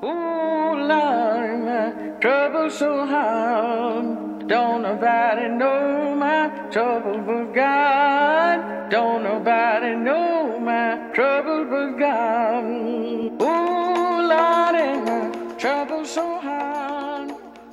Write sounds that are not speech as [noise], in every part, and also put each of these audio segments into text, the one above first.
Ooh, Lord, my trouble so hard. Don't nobody know my trouble but God. Don't nobody know my trouble but God. Ooh, Lord, my trouble so hard.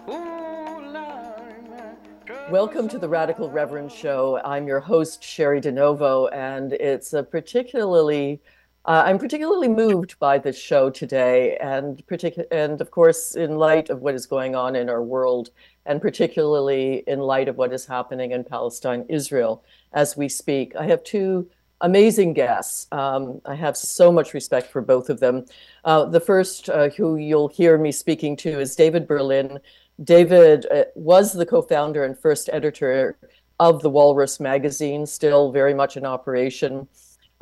Ooh, Lord, Welcome to the Radical Reverend Show. I'm your host, Cheri DiNovo, and it's a particularly, uh, I'm particularly moved by this show today, and particu- and of course, in light of what is going on in our world, and particularly in light of what is happening in Palestine, Israel, as we speak. I have two amazing guests. Um, I have so much respect for both of them. Uh, the first, uh, who you'll hear me speaking to, is David Berlin. David uh, was the co-founder and first editor of the Walrus magazine, still very much in operation.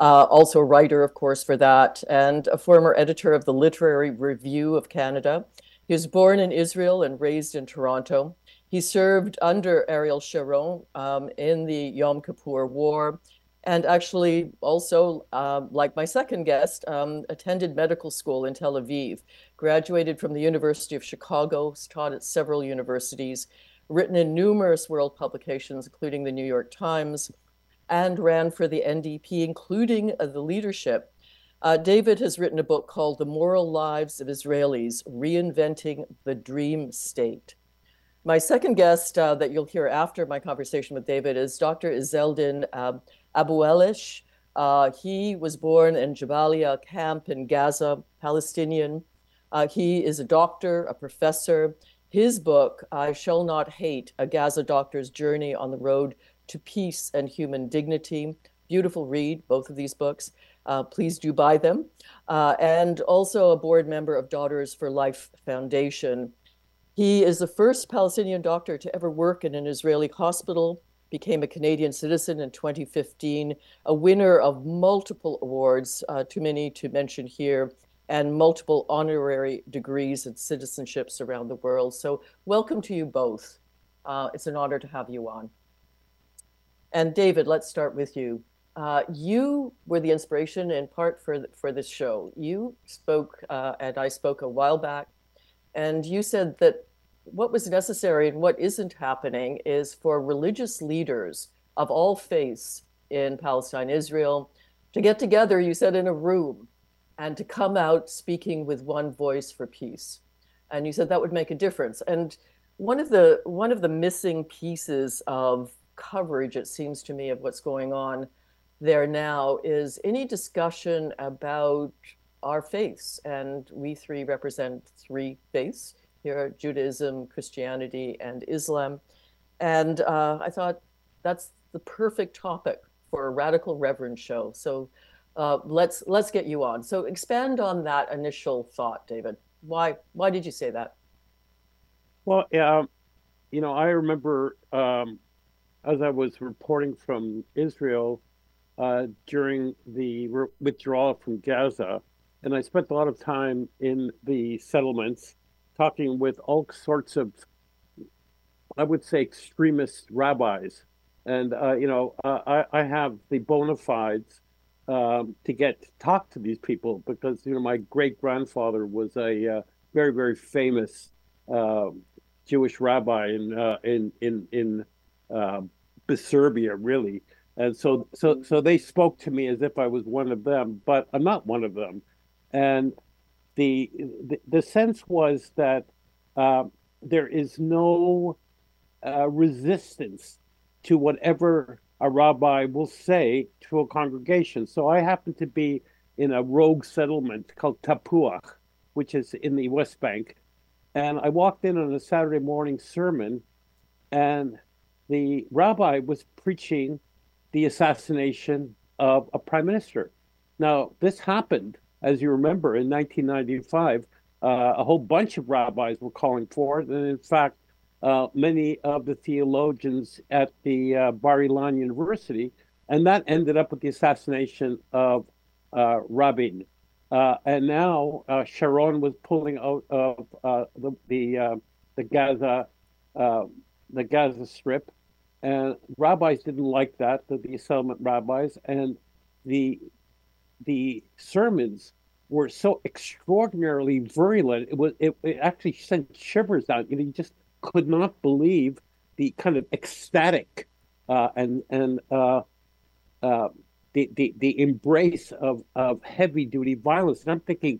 Uh, also a writer, of course, for that, and a former editor of the Literary Review of Canada. He was born in Israel and raised in Toronto. He served under Ariel Sharon um, in the Yom Kippur War, and actually also, um, like my second guest, um, attended medical school in Tel Aviv graduated from the University of Chicago, taught at several universities, written in numerous world publications, including the New York Times, and ran for the NDP, including uh, the leadership. Uh, David has written a book called The Moral Lives of Israelis Reinventing the Dream State. My second guest uh, that you'll hear after my conversation with David is Dr. Izzeldin uh, Abuelaish. Uh, he was born in Jabalia camp in Gaza, Palestinian. Uh, he is a doctor, a professor. His book, I Shall Not Hate A Gaza Doctor's Journey on the Road to Peace and Human Dignity. Beautiful read, both of these books. Uh, please do buy them. Uh, and also a board member of Daughters for Life Foundation. He is the first Palestinian doctor to ever work in an Israeli hospital, became a Canadian citizen in 2015, a winner of multiple awards, uh, too many to mention here, and multiple honorary degrees and citizenships around the world. So, welcome to you both. Uh, it's an honor to have you on. And David, let's start with you. Uh, you were the inspiration in part for for this show. You spoke, uh, and I spoke a while back, and you said that what was necessary and what isn't happening is for religious leaders of all faiths in Palestine, Israel, to get together. You said in a room and to come out speaking with one voice for peace. And you said that would make a difference. And one of the one of the missing pieces of coverage, it seems to me, of what's going on there now is any discussion about our faiths. And we three represent three faiths here Judaism, Christianity, and Islam. And uh, I thought that's the perfect topic for a radical reverend show. So uh, let's let's get you on. So expand on that initial thought, David. Why why did you say that? Well, yeah, you know, I remember um, as I was reporting from Israel uh, during the re- withdrawal from Gaza, and I spent a lot of time in the settlements talking with all sorts of, I would say, extremist rabbis. And, uh, you know, uh, I, I have the bona fides um, to get to talk to these people because, you know, my great grandfather was a uh, very, very famous uh, Jewish rabbi in, in, in, in Serbia, really. And so, so, so they spoke to me as if I was one of them, but I'm not one of them. And the the, the sense was that uh, there is no uh, resistance to whatever a rabbi will say to a congregation. So I happen to be in a rogue settlement called Tapuach, which is in the West Bank, and I walked in on a Saturday morning sermon, and the rabbi was preaching the assassination of a prime minister. Now, this happened, as you remember, in 1995. Uh, a whole bunch of rabbis were calling for it. And in fact, uh, many of the theologians at the uh, Bar Ilan University, and that ended up with the assassination of uh, Rabin. Uh, and now uh, Sharon was pulling out of the the, the Gaza the Gaza Strip, and rabbis didn't like that, the, the settlement rabbis, and the the sermons were so extraordinarily virulent. It was it, it actually sent shivers down. You know, you just could not believe the kind of ecstatic uh, and and uh, uh, the, the the embrace of of heavy duty violence. And I'm thinking,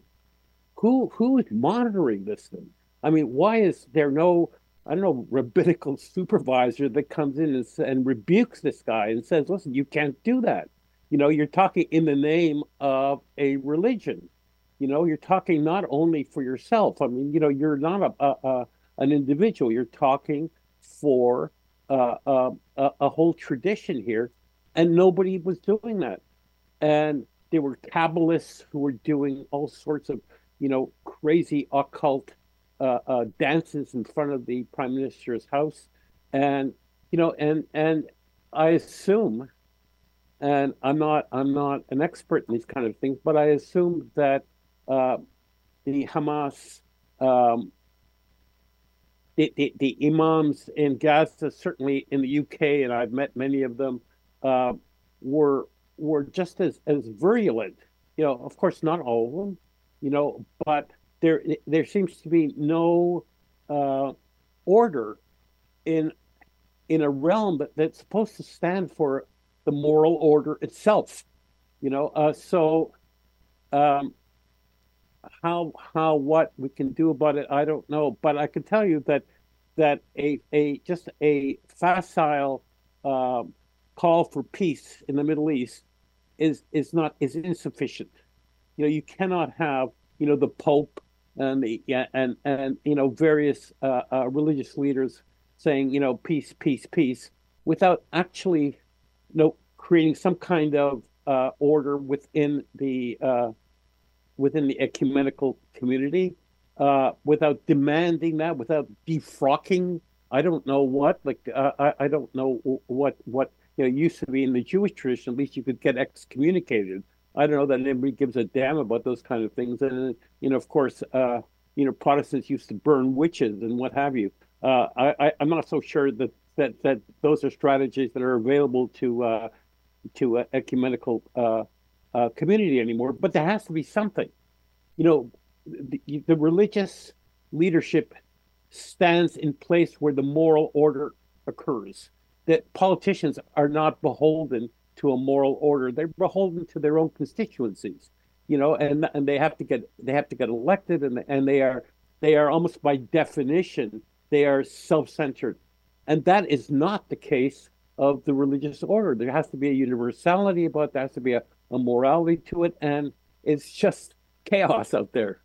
who who is monitoring this thing? I mean, why is there no I don't know rabbinical supervisor that comes in and, and rebukes this guy and says, "Listen, you can't do that." You know, you're talking in the name of a religion. You know, you're talking not only for yourself. I mean, you know, you're not a, a, a an individual. You're talking for uh, a, a whole tradition here, and nobody was doing that. And there were Kabbalists who were doing all sorts of, you know, crazy occult uh, uh, dances in front of the prime minister's house, and you know, and and I assume, and I'm not I'm not an expert in these kind of things, but I assume that uh, the Hamas um, the, the, the imams in Gaza, certainly in the UK, and I've met many of them, uh, were were just as as virulent. You know, of course, not all of them. You know, but there there seems to be no uh, order in in a realm that, that's supposed to stand for the moral order itself. You know, uh, so um, how how what we can do about it, I don't know. But I can tell you that that a a just a facile uh, call for peace in the Middle East is is not is insufficient. You know, you cannot have you know the Pope and the yeah and and you know various uh, uh, religious leaders saying you know peace peace peace without actually you know creating some kind of uh, order within the uh, within the ecumenical community uh, without demanding that, without defrocking. I don't know what. Like uh, I, I don't know what what you know used to be in the Jewish tradition. At least you could get excommunicated. I don't know that anybody gives a damn about those kind of things. And you know, of course, uh, you know, Protestants used to burn witches and what have you. Uh, I, I'm not so sure that that that those are strategies that are available to uh, to ecumenical uh, uh, community anymore. But there has to be something. You know, the, the religious leadership stands in place where the moral order occurs. That politicians are not beholden to a moral order; they're beholden to their own constituencies. You know, and and they have to get they have to get elected, and and they are they are almost by definition they are self-centered, and that is not the case of the religious order. There has to be a universality about there has to be a, a morality to it, and it's just chaos out there.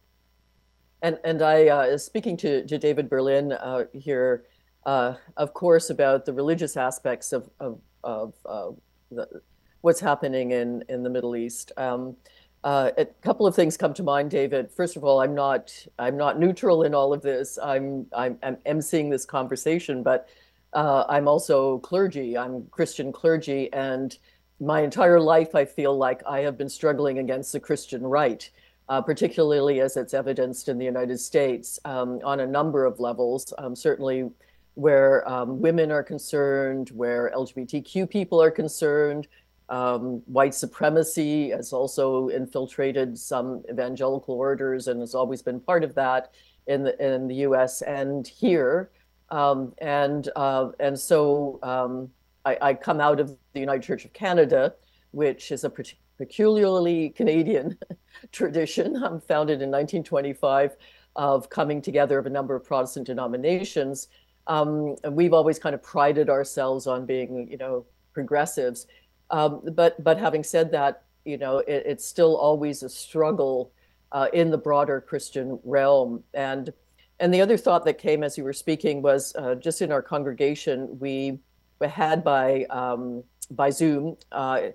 And and I uh, speaking to, to David Berlin uh, here, uh, of course, about the religious aspects of of, of uh, the, what's happening in in the Middle East. Um, uh, a couple of things come to mind, David. First of all, I'm not I'm not neutral in all of this. I'm I'm, I'm emceeing this conversation, but uh, I'm also clergy. I'm Christian clergy, and my entire life I feel like I have been struggling against the Christian right uh, particularly as it's evidenced in the United States um, on a number of levels, um, certainly where um, women are concerned, where LGBTQ people are concerned. Um, white supremacy has also infiltrated some evangelical orders and has always been part of that in the, in the US and here. Um, and, uh, and so um, I, I come out of the United Church of Canada, which is a peculiarly Canadian [laughs] tradition founded in 1925 of coming together of a number of Protestant denominations. Um, and we've always kind of prided ourselves on being, you know, progressives. Um, but but having said that, you know, it, it's still always a struggle uh, in the broader Christian realm. And and the other thought that came as you were speaking was uh, just in our congregation, we had by um, by Zoom. Uh,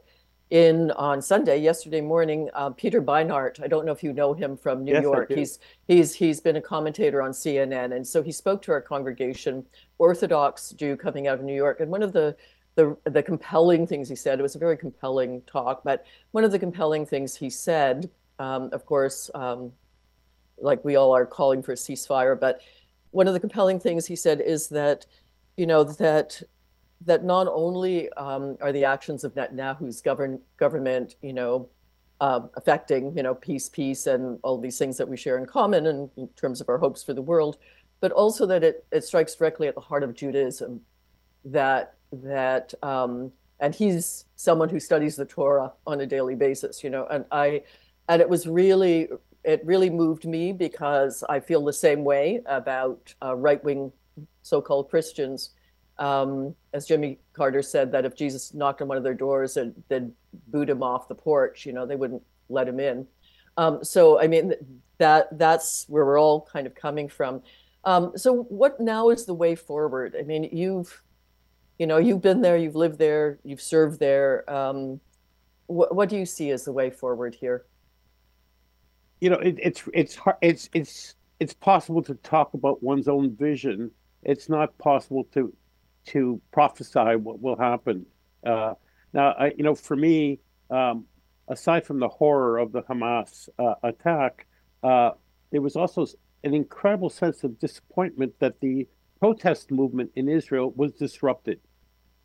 in on Sunday, yesterday morning, uh, Peter Beinart. I don't know if you know him from New yes, York. He's he's he's been a commentator on CNN, and so he spoke to our congregation, Orthodox Jew coming out of New York. And one of the the the compelling things he said, it was a very compelling talk, but one of the compelling things he said, um, of course, um, like we all are calling for a ceasefire, but one of the compelling things he said is that, you know, that that not only um, are the actions of Netanyahu's govern, government, you know, uh, affecting, you know, peace, peace, and all these things that we share in common in, in terms of our hopes for the world, but also that it it strikes directly at the heart of Judaism, that that um, and he's someone who studies the Torah on a daily basis, you know, and I and it was really it really moved me because I feel the same way about uh, right wing so-called Christians. Um, as Jimmy Carter said, that if Jesus knocked on one of their doors, and they'd boot him off the porch. You know, they wouldn't let him in. Um, so I mean, that that's where we're all kind of coming from. Um, so what now is the way forward? I mean, you've, you know, you've been there, you've lived there, you've served there. Um, what, what do you see as the way forward here? You know, it, it's it's it's it's it's possible to talk about one's own vision it's not possible to to prophesy what will happen. Uh, now, I, you know, for me, um, aside from the horror of the Hamas uh, attack, uh, there was also an incredible sense of disappointment that the protest movement in Israel was disrupted,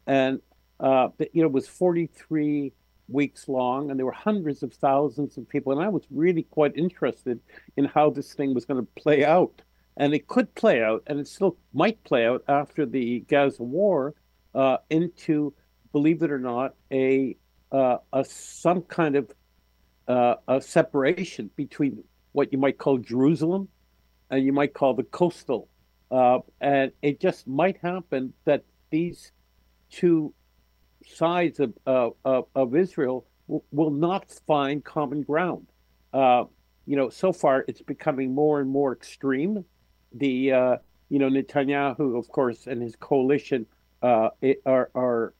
and uh, you know, it was 43 weeks long, and there were hundreds of thousands of people, and I was really quite interested in how this thing was going to play out and it could play out, and it still might play out after the Gaza war uh, into, believe it or not, a, uh, a some kind of uh, a separation between what you might call Jerusalem and you might call the coastal, uh, and it just might happen that these two sides of of, of Israel will, will, not find common ground. Uh, you know, so far it's becoming more and more extreme the uh, you know Netanyahu, of course, and his coalition uh, are are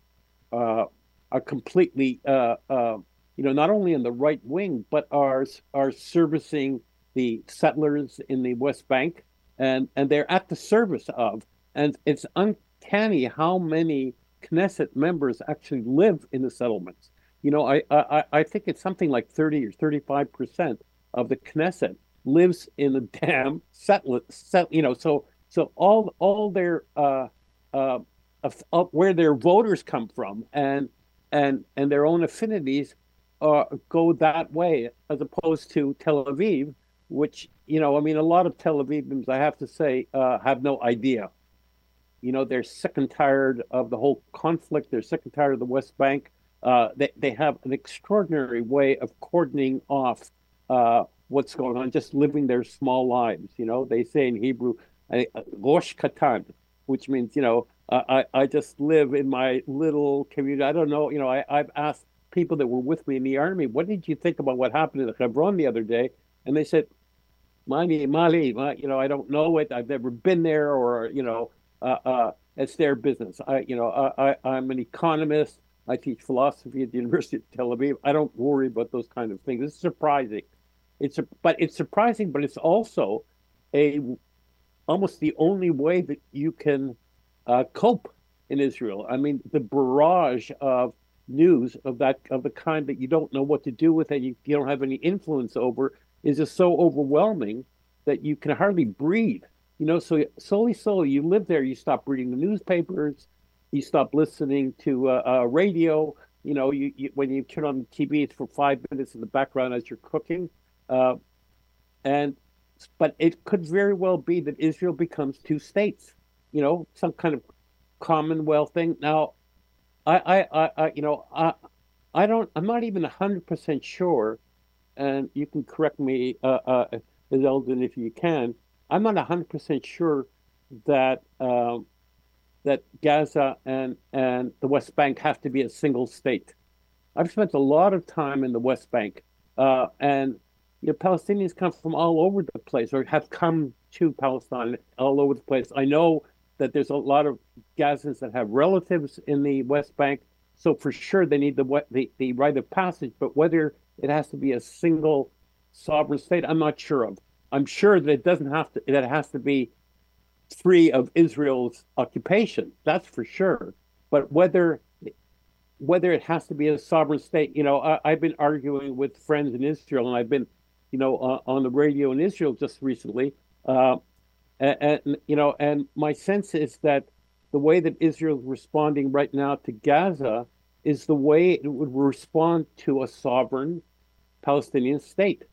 uh, are completely uh, uh, you know not only in the right wing but are are servicing the settlers in the West Bank and and they're at the service of and it's uncanny how many Knesset members actually live in the settlements. You know, I I, I think it's something like thirty or thirty five percent of the Knesset lives in the damn settler, set, you know, so so all all their uh, uh, uh, where their voters come from and and and their own affinities uh, go that way as opposed to Tel Aviv, which you know, I mean, a lot of Tel Avivians, I have to say, uh, have no idea. You know, they're sick and tired of the whole conflict. They're sick and tired of the West Bank. Uh, they they have an extraordinary way of cordoning off uh, what's going on, just living their small lives. You know, they say in Hebrew, "Rosh Katan," which means you know, I I just live in my little community. I don't know. You know, I I've asked people that were with me in the army, what did you think about what happened in the Hebron the other day? And they said, Mali, Mali, you know, I don't know it. I've never been there, or you know, uh, uh, it's their business. I, you know, I, I, I'm an economist. I teach philosophy at the University of Tel Aviv. I don't worry about those kind of things. It's surprising it's a, but it's surprising, but it's also a almost the only way that you can uh, cope in Israel. I mean, the barrage of news of that of the kind that you don't know what to do with and you, you don't have any influence over is just so overwhelming that you can hardly breathe. You know, so slowly, slowly, you live there. You stop reading the newspapers. You stop listening to uh, uh, radio. You know, you, you, when you turn on the TV, it's for five minutes in the background as you're cooking. Uh, and but it could very well be that Israel becomes two states, you know, some kind of commonwealth thing. Now, I, I, I, you know, I, I don't, I'm not even hundred percent sure, and you can correct me, uh, uh, Eldon, if you can. I'm not hundred percent sure that um, that Gaza and and the West Bank have to be a single state. I've spent a lot of time in the West Bank, uh, and you know, Palestinians come from all over the place or have come to Palestine all over the place. I know that there's a lot of Gazans that have relatives in the West Bank, so for sure they need the the, the right of passage. But whether it has to be a single sovereign state, I'm not sure of. I'm sure that it doesn't have to. That it has to be free of Israel's occupation. That's for sure. But whether whether it has to be a sovereign state, you know, I, have been arguing with friends in Israel, and I've been you know, uh, on the radio in Israel just recently. Uh, and, and, you know, and my sense is that the way that Israel is responding right now to Gaza is the way it would respond to a sovereign Palestinian state.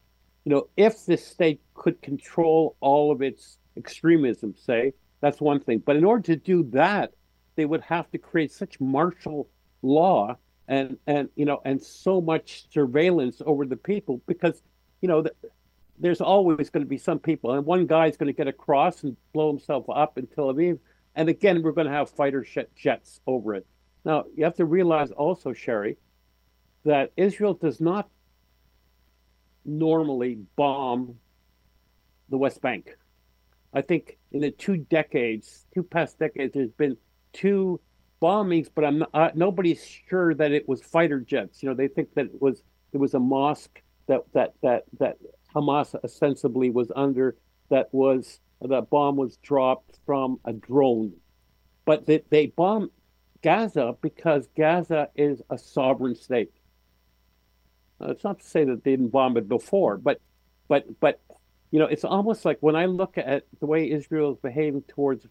You know, if this state could control all of its extremism, say, that's one thing. But in order to do that, they would have to create such martial law and and you know and so much surveillance over the people because you know the, there's always going to be some people and one guy's going to get across and blow himself up in Tel Aviv and again we're going to have fighter jets over it now you have to realize also Cheri that Israel does not normally bomb the West Bank I think in the two decades two past decades there's been two bombings, but I'm not, uh, nobody's sure that it was fighter jets. You know, they think that it was it was a mosque that that that that Hamas ostensibly was under. That was that bomb was dropped from a drone, but they, they bombed Gaza because Gaza is a sovereign state. Now, it's not to say that they didn't bomb it before, but but but you know, it's almost like when I look at the way Israel is behaving towards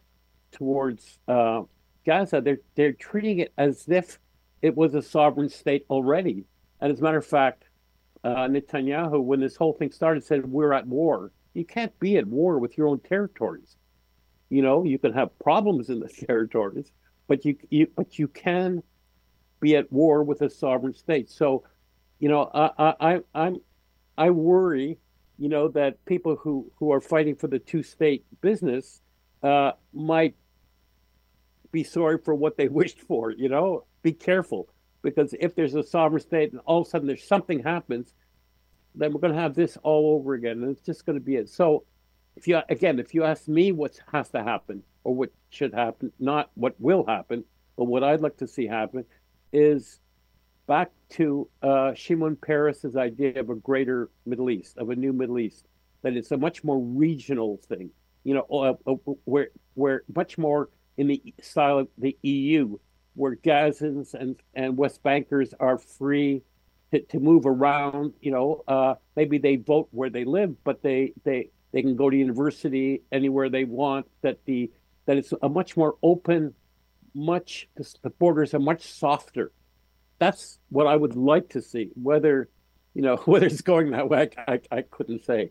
towards uh, Gaza, they're they're treating it as if it was a sovereign state already. And as a matter of fact, uh, Netanyahu, when this whole thing started, said we're at war. You can't be at war with your own territories. You know, you can have problems in the [laughs] territories, but you, you but you can be at war with a sovereign state. So, you know, I I I'm I worry, you know, that people who who are fighting for the two state business uh, might be sorry for what they [laughs] wished for. You know, be careful because if there's a sovereign state and all of a sudden there's something happens, then we're going to have this all over again, and it's just going to be it. So, if you again, if you ask me what has to happen or what should happen, not what will happen, but what I'd like to see happen, is back to uh, Shimon Peres's idea of a greater Middle East, of a new Middle East, that it's a much more regional thing. You know, uh, uh, where where much more in the style of the EU, where Gazans and, and West Bankers are free to, to move around. You know, uh, maybe they vote where they live, but they, they, they can go to university anywhere they want. That the that it's a much more open, much the borders are much softer. That's what I would like to see. Whether you know [laughs] whether it's going that way, I, I, couldn't say.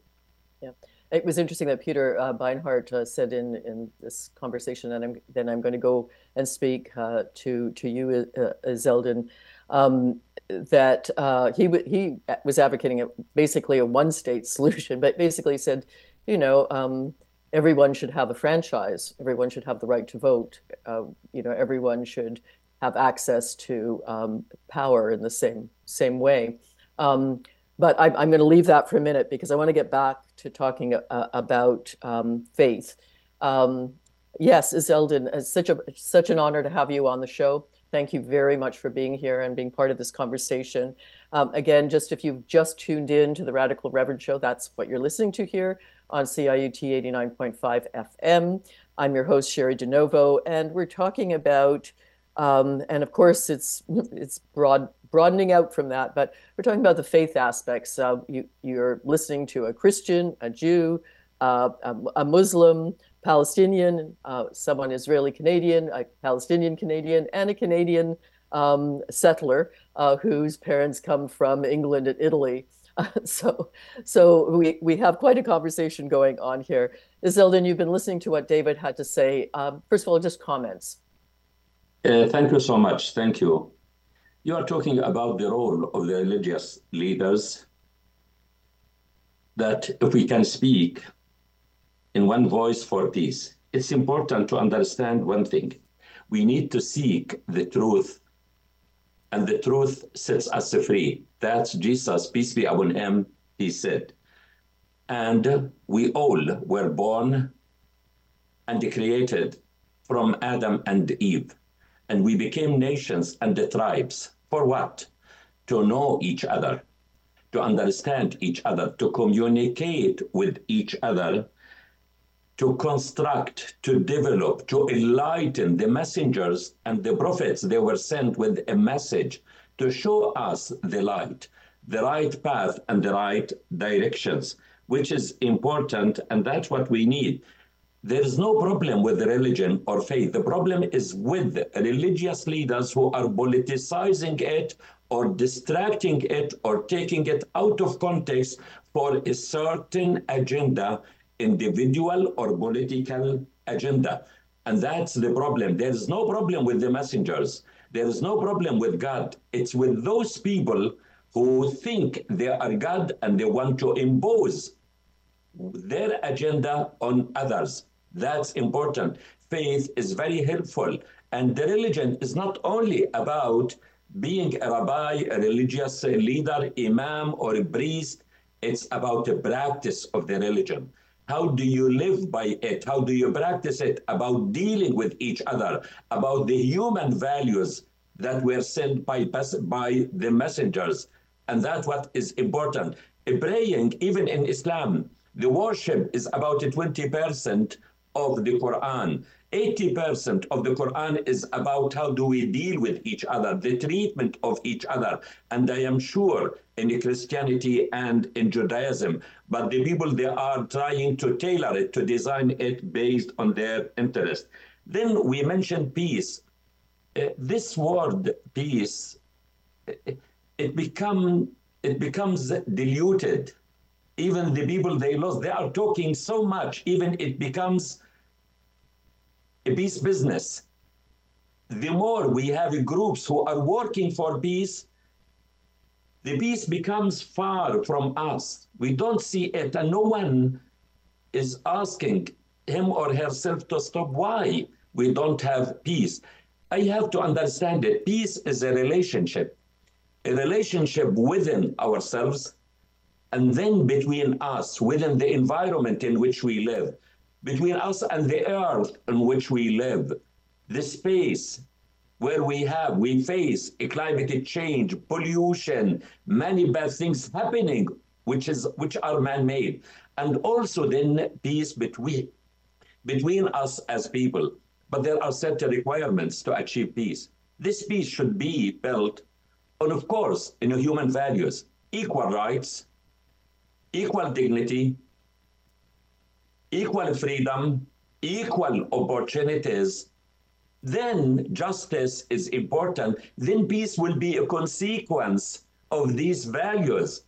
Yeah. It was interesting that Peter uh, Beinart uh, said in, in this conversation, and I'm, then I'm going to go and speak uh, to to you, uh, Zeldin, um, that uh, he he was advocating a, basically a one state [laughs] solution, but basically said, you know, um, everyone should have a franchise, everyone should have the right to vote, uh, you know, everyone should have access to um, power in the same same way. Um, but I, am going to leave that for a minute because I want to get back to talking uh, about um, faith. Um, yes, Zeldin, it's such a such an honor to have you on the show. Thank you very much for being here and being part of this conversation. Um, again, just if you've just tuned in to the Radical Reverend Show, that's what you're listening to here on CIUT 89.5 FM. I'm your host Cheri DiNovo, and we're talking about, um, and of course, it's it's broad broadening out from that, but we're talking about the faith aspects. Uh, you, you're listening to a Christian, a Jew, uh, a, a, Muslim, Palestinian, uh, someone Israeli Canadian, a Palestinian Canadian, and a Canadian um, settler uh, whose parents come from England and Italy. [laughs] so, so we, we have quite a conversation going on here. Zeldin, you've been listening to what David had to say. Um, first of all, just comments. Uh, thank you so much. Thank you. You are talking about the role of the religious leaders, that if we can speak in one voice for peace, it's important to understand one thing. We need to seek the truth, and the truth sets us free. That's Jesus, peace be upon him, he said. And we all were born and created from Adam and Eve and we became nations and the tribes. For what? To know each other, to understand each other, to communicate with each other, to construct, to develop, to enlighten the messengers and the prophets. They were sent with a message to show us the light, the right path, and the right directions, which is important, and that's what we need. There is no problem with religion or faith. The problem is with religious leaders who are politicizing it or distracting it or taking it out of context for a certain agenda, individual or political agenda. And that's the problem. There's no problem with the messengers. There is no problem with God. It's with those people who think they are God and they want to impose their agenda on others. That's important. Faith is very helpful. And the religion is not only about being a rabbi, a religious leader, imam, or a priest. It's about the practice of the religion. How do you live by it? How do you practice it? About dealing with each other, about the human values that were sent by, by the messengers. And that's what is important. Praying, even in Islam, the worship is about 20% of the Quran. 80% of the Quran is about how do we deal with each other, the treatment of each other. And I am sure in Christianity and in Judaism, but the people, they are trying to tailor it, to design it based on their interest. Then we mentioned peace. Uh, this word peace, it, it, become, it becomes diluted. Even the people they lost, they are talking so much, even it becomes peace business. The more we have groups who are working for peace, the peace becomes far from us. We don't see it, and no one is asking him or herself to stop. Why we don't have peace? I have to understand it. Peace is a relationship, a relationship within ourselves, and then between us, within the environment in which we live between us and the earth in which we live, the space where we have, we face a climate change, pollution, many bad things happening, which is which are man-made, and also then peace between between us as people. But there are certain requirements to achieve peace. This peace should be built on, of course, in human values, equal rights, equal dignity, equal freedom, equal opportunities, then justice is important. Then peace will be a consequence of these values.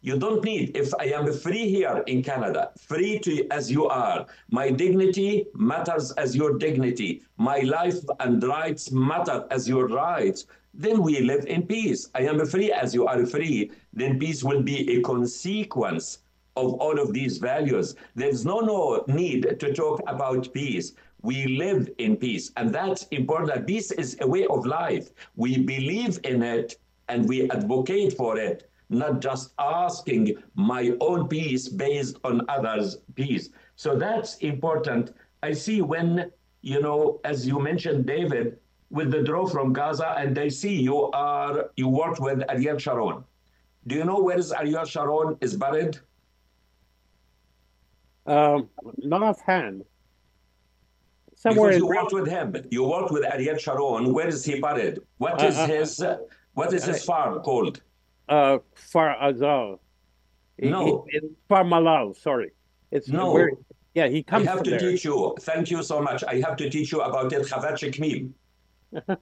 You don't need, if I am free here in Canada, free to as you are, my dignity matters as your dignity, my life and rights matter as your rights, then we live in peace. I am free as you are free, then peace will be a consequence of all of these values. There's no, no need to talk about peace. We live in peace, and that's important. Peace is a way of life. We believe in it and we advocate for it, not just asking my own peace based on others' peace. So that's important. I see when, you know, as you mentioned, David, with the draw from Gaza, and I see you are you worked with Ariel Sharon. Do you know where is Ariel Sharon is buried? Um, not offhand. Somewhere because you worked with him. You worked with Ariel Sharon. Where is he buried? What uh, uh, his uh, What is his farm called? Uh, Far Azal. No, he, Far Malal. Sorry, it's no. Where, yeah, he comes. I have to there. teach you. Thank you so much. I have to teach you about it. Chavat Shekmim. [laughs]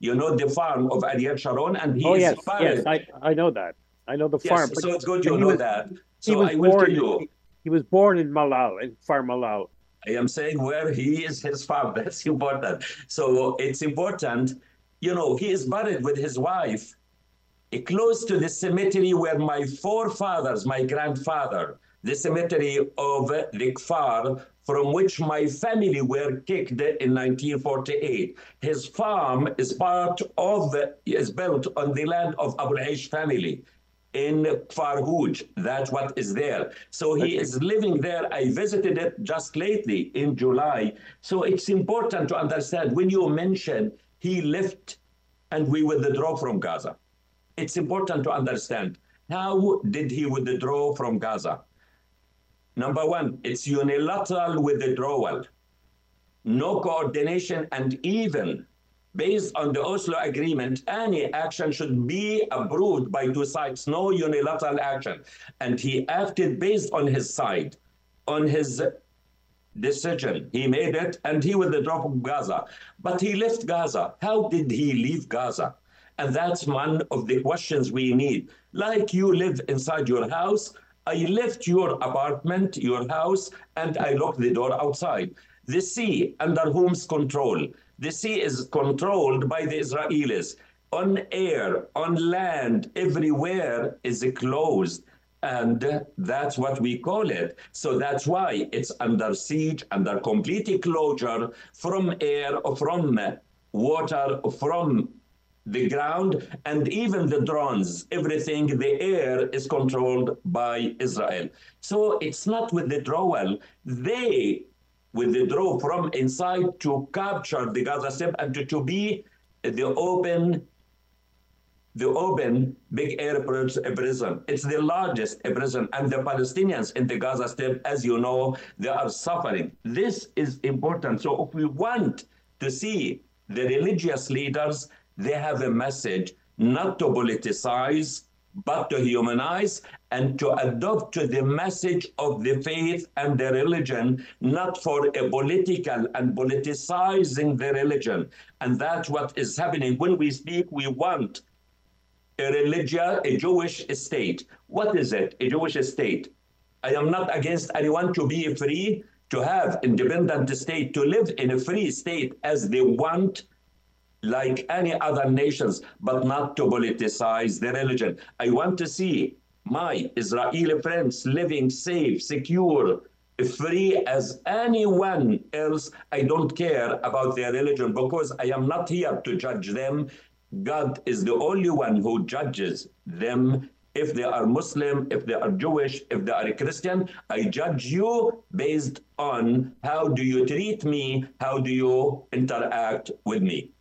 You know the farm of Ariel Sharon, and he oh, is yes, buried. yes, I I know that. I know the farm. Yes, so it's good you know was, that. So he was I will born, tell you. He was born in Malal, in Far Malal. I am saying where he is his farm. [laughs] That's important. So it's important. You know, he is buried with his wife eh, close to the cemetery where my forefathers, my grandfather, the cemetery of the Kfar, from which my family were kicked in 1948. His farm is part of, is built on the land of Abu Aish family in Farhouj. That's what is there. So he is living there. I visited it just lately in July. So it's important to understand when you mention he left and we withdraw from Gaza. It's important to understand how did he withdraw from Gaza? Number one, it's unilateral withdrawal, no coordination, and even based on the Oslo Agreement, any action should be approved by two sides, no unilateral action. And he acted based on his side, on his decision. He made it and he withdrew from Gaza. But he left Gaza. How did he leave Gaza? And that's one of the questions we need. Like you live inside your house, I left your apartment, your house, and I locked the door outside. The sea, under whom's control? The sea is controlled by the Israelis. On air, on land, everywhere is closed. And that's what we call it. So that's why it's under siege, under complete closure from air, from water, from the ground, and even the drones, everything, the air is controlled by Israel. So it's not withdrawal. They withdraw from inside to capture the Gaza Strip and to, to be the open the open big air prison. It's the largest prison, and the Palestinians in the Gaza Strip, as you know, they are suffering. This is important. So if we want to see the religious leaders, they have a message not to politicize, but to humanize and to adopt the message of the faith and the religion, not for a political and politicizing the religion. And that's what is happening. When we speak, we want a religion, a Jewish state. What is it? A Jewish state. I am not against anyone to be free, to have independent state, to live in a free state as they want, like any other nations, but not to politicize the religion. I want to see my Israeli friends living safe, secure, free as anyone else. I don't care about their religion because I am not here to judge them. God is the only one who judges them. If they are Muslim, if they are Jewish, if they are Christian, I judge you based on how do you treat me, how do you interact with me.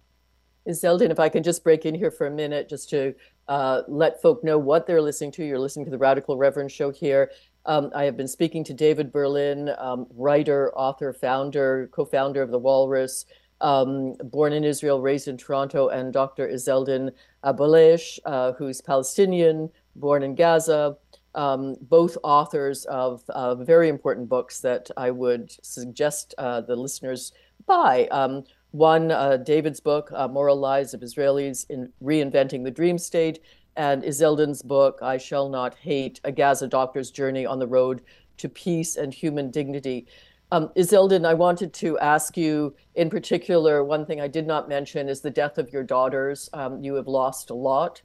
Zeldin, if I can just break in here for a minute, just to uh, let folk know what they're listening to. You're listening to the Radical Reverend Show here. Um, I have been speaking to David Berlin, um, writer, author, founder, co founder of The Walrus, um, born in Israel, raised in Toronto, and Dr. Izzeldin Abuelaish, uh, who's Palestinian, born in Gaza, um, both authors of uh, very important books that I would suggest uh, the listeners buy. Um, one, uh, David's book, uh, Moral Lives of Israelis in Reinventing the Dream State, and Izzeldin's book, I Shall Not Hate, A Gaza Doctor's Journey on the Road to Peace and Human Dignity. Um, I wanted to ask you in particular, one thing I did not mention is the death of your daughters. Um, you have lost a lot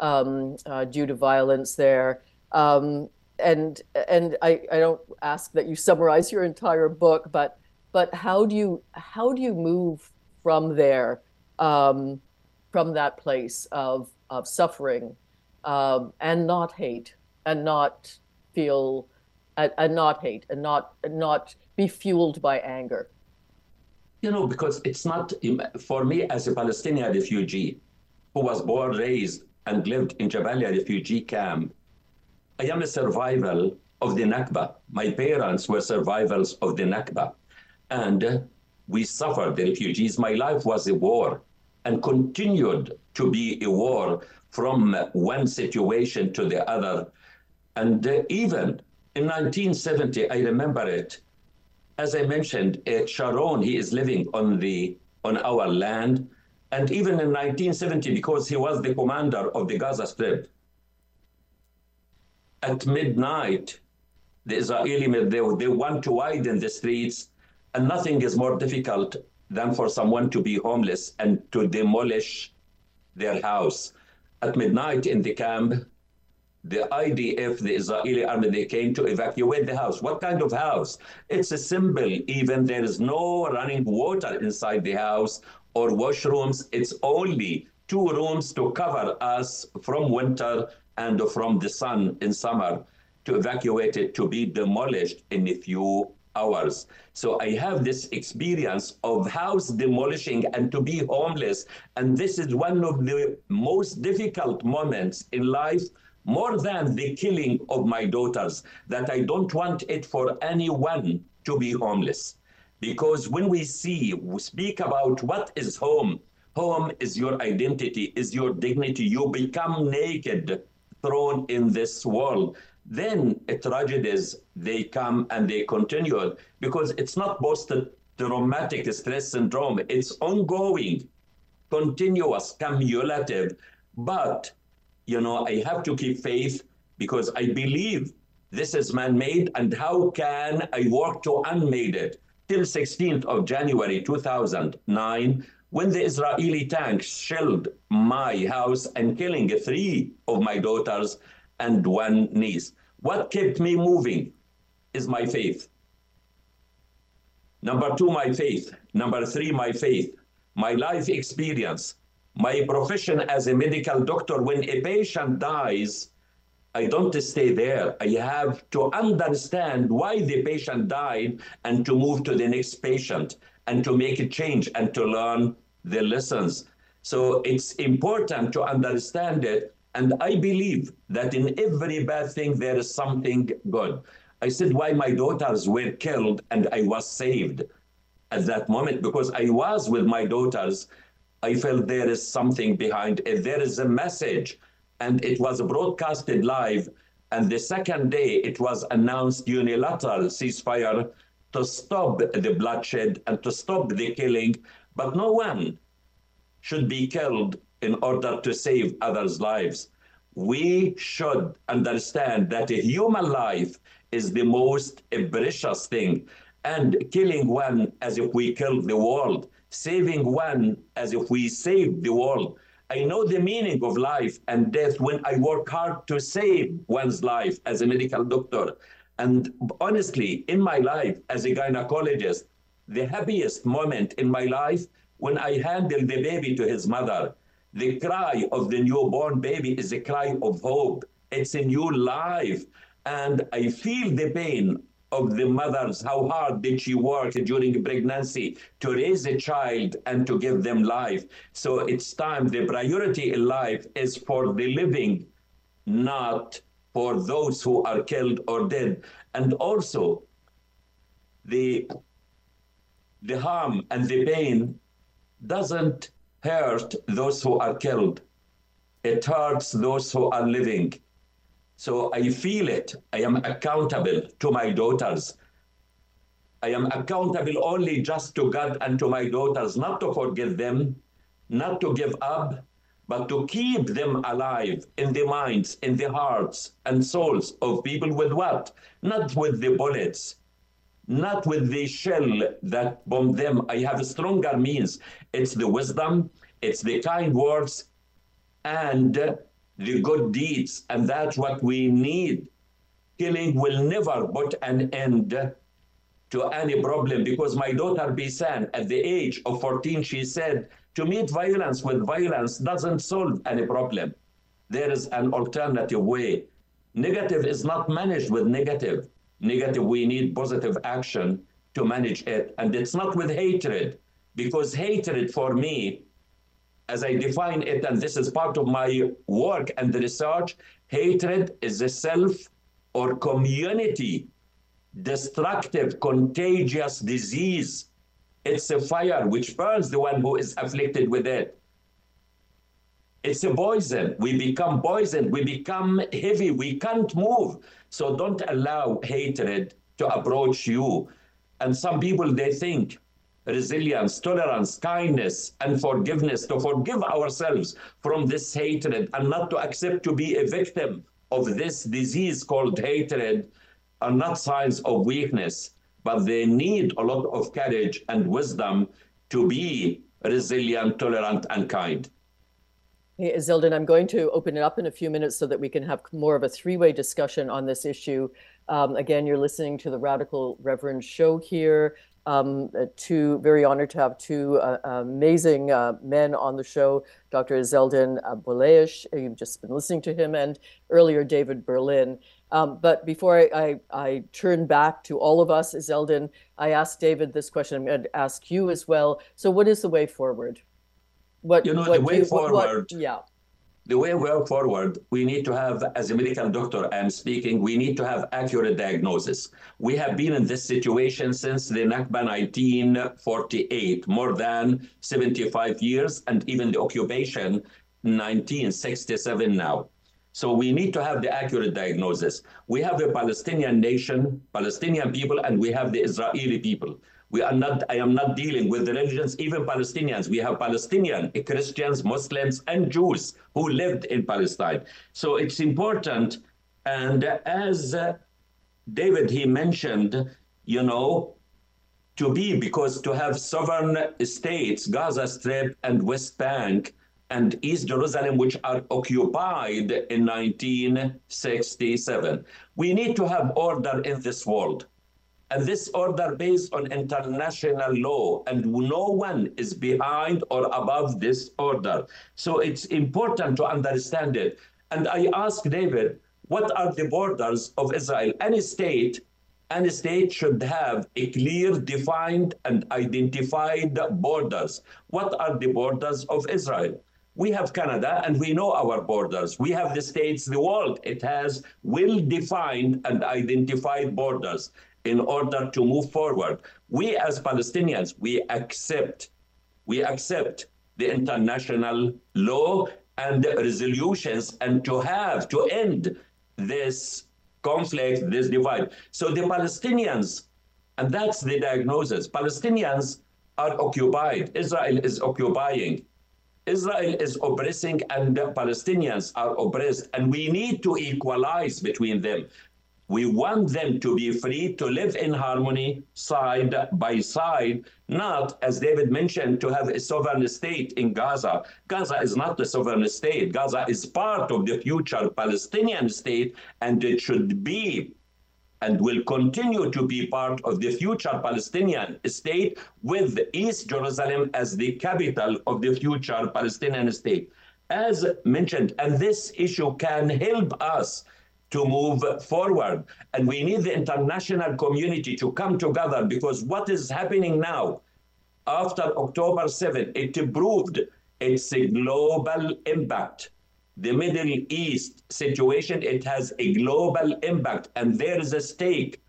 um, uh, due to violence there. Um, and and I, I don't ask that you summarize your entire book, but but how do you how do you move from there, um, from that place of of suffering, um, and not hate, and not feel, and, and not hate, and not and not be fueled by anger? You know, because it's not for me as a Palestinian refugee who was born, raised, and lived in Jabalia refugee camp. I am a survival of the Nakba. My parents were survivals of the Nakba. And we suffered, the refugees. My life was a war and continued to be a war from one situation to the other. And uh, even in 1970, I remember it. As I mentioned, uh, Sharon, he is living on the on our land. And even in 1970, because he was the commander of the Gaza Strip, at midnight, the Israeli, they, they want to widen the streets and nothing is more difficult than for someone to be homeless and to demolish their house. At midnight in the camp, the IDF, the Israeli army, they came to evacuate the house. What kind of house? It's a simple, even there is no running water inside the house or washrooms. It's only two rooms to cover us from winter and from the sun in summer to evacuate it to be demolished in a few hours. So I have this experience of house demolishing and to be homeless. And this is one of the most difficult moments in life, more than the killing of my daughters, that I don't want it for anyone to be homeless. Because when we see, we speak about what is home, home is your identity, is your dignity. You become naked, thrown in this world. Then tragedies they come and they continue because it's not post-traumatic stress syndrome. It's ongoing continuous cumulative. But you know i have to keep faith because i believe this is man-made and how can i work to unmade it? Till 16th of january 2009 when the israeli tanks shelled my house and killing three of my daughters and one niece. What kept me moving is my faith. Number two, my faith. Number three, my faith. My life experience. My profession as a medical doctor. When a patient dies, I don't stay there. I have to understand why the patient died and to move to the next patient and to make a change and to learn the lessons. So it's important to understand it and I believe that in every bad thing, there is something good. I said why my daughters were killed and I was saved at that moment because I was with my daughters. I felt there is something behind it. There is a message, and it was broadcasted live. And the second day, it was announced unilateral ceasefire to stop the bloodshed and to stop the killing. But no one should be killed in order to save others' lives. We should understand that a human life is the most precious thing. And killing one as if we killed the world, saving one as if we saved the world. I know the meaning of life and death when I work hard to save one's life as a medical doctor. And honestly, in my life as a gynecologist, the happiest moment in my life when I handled the baby to his mother the cry of the newborn baby is a cry of hope. It's a new life. And I feel the pain of the mothers, how hard did she work during pregnancy to raise a child and to give them life. So it's time, the priority in life is for the living, not for those who are killed or dead. And also, the, the harm and the pain doesn't hurt those who are killed. It hurts those who are living. So I feel it. I am accountable to my daughters. I am accountable only just to God and to my daughters, not to forget them, not to give up, but to keep them alive in the minds, in the hearts and souls of people with what? Not with the bullets, not with the shell that bomb them. I have stronger means. It's the wisdom, it's the kind words, and the good deeds. And that's what we need. Killing will never put an end to any problem because my daughter Bisan, at the age of 14, she said, to meet violence with violence doesn't solve any problem. There is an alternative way. Negative is not managed with negative negative, we need positive action to manage it. And it's not with hatred, because hatred for me, as I define it, and this is part of my work and the research, hatred is a self or community destructive, contagious disease. It's a fire which burns the one who is afflicted with it. It's a poison. We become poisoned. We become heavy. We can't move. So don't allow hatred to approach you. And some people, they think resilience, tolerance, kindness, and forgiveness, to forgive ourselves from this hatred and not to accept to be a victim of this disease called hatred are not signs of weakness, but they need a lot of courage and wisdom to be resilient, tolerant, and kind. Hey, I'm going to open it up in a few minutes so that we can have more of a three-way discussion on this issue. Um, again, you're listening to the Radical Reverend show here. Um, uh, two very honored to have two uh, amazing uh, men on the show, Dr. Izzeldin Abuelaish, you've just been listening to him, and earlier David Berlin. Um, but before I, I, I, turn back to all of us, Izzeldin, I asked David this question. I'm going to ask you as well. So, what is the way forward? What you know what the way you, forward? What, yeah. The way we're forward, we need to have, as a medical doctor, I'm speaking, we need to have accurate diagnosis. We have been in this situation since the Nakba 1948, more than 75 years, and even the occupation 1967 now. So we need to have the accurate diagnosis. We have a Palestinian nation, Palestinian people, and we have the Israeli people. We are not, I am not dealing with the religions, even Palestinians. We have Palestinian Christians, Muslims, and Jews who lived in Palestine. So it's important. And as uh, David, he mentioned, you know, to be, because to have sovereign states, Gaza Strip and West Bank, and East Jerusalem, which are occupied in 1967. We need to have order in this world. And this order based on international law, and no one is behind or above this order. So it's important to understand it. And I ask David, what are the borders of Israel? Any state, any state should have a clear, defined, and identified borders. What are the borders of Israel? We have Canada and we know our borders. We have the states, the world. It has well defined and identified borders in order to move forward. We as Palestinians, we accept, we accept the international law and resolutions and to have to end this conflict, this divide. So the Palestinians, and that's the diagnosis, Palestinians are occupied. Israel is occupying. Israel is oppressing and the Palestinians are oppressed, and we need to equalize between them. We want them to be free to live in harmony side by side, not, as David mentioned, to have a sovereign state in Gaza. Gaza is not a sovereign state. Gaza is part of the future Palestinian state, and it should be and will continue to be part of the future Palestinian state with East Jerusalem as the capital of the future Palestinian state. As mentioned, and this issue can help us to move forward. And we need the international community to come together because what is happening now after October 7, it proved it's global impact. The Middle East situation, it has a global impact and there is a stake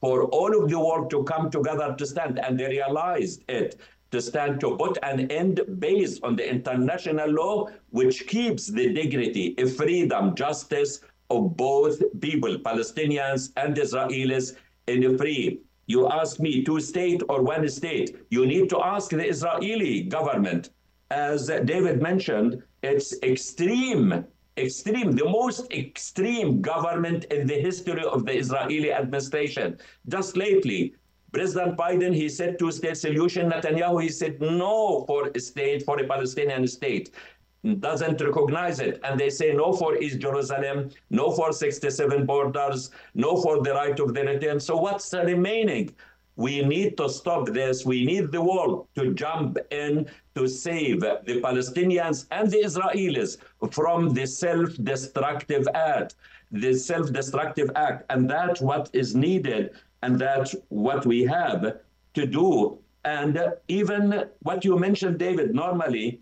for all of the world to come together to stand and they realized it to stand to put an end based on the international law which keeps the dignity, freedom, justice, of both people, Palestinians and Israelis, in free. You ask me two state or one state. You need to ask the Israeli government. As David mentioned, it's extreme, extreme, the most extreme government in the history of the Israeli administration. Just lately, President Biden, he said two-state solution. Netanyahu, he said no for a state, for a Palestinian state doesn't recognize it. And they say no for East Jerusalem, no for 67 borders, no for the right of the return. So what's remaining? We need to stop this. We need the world to jump in to save the Palestinians and the Israelis from the self-destructive act, the self-destructive act. And that's what is needed. And that's what we have to do. And even what you mentioned, David, normally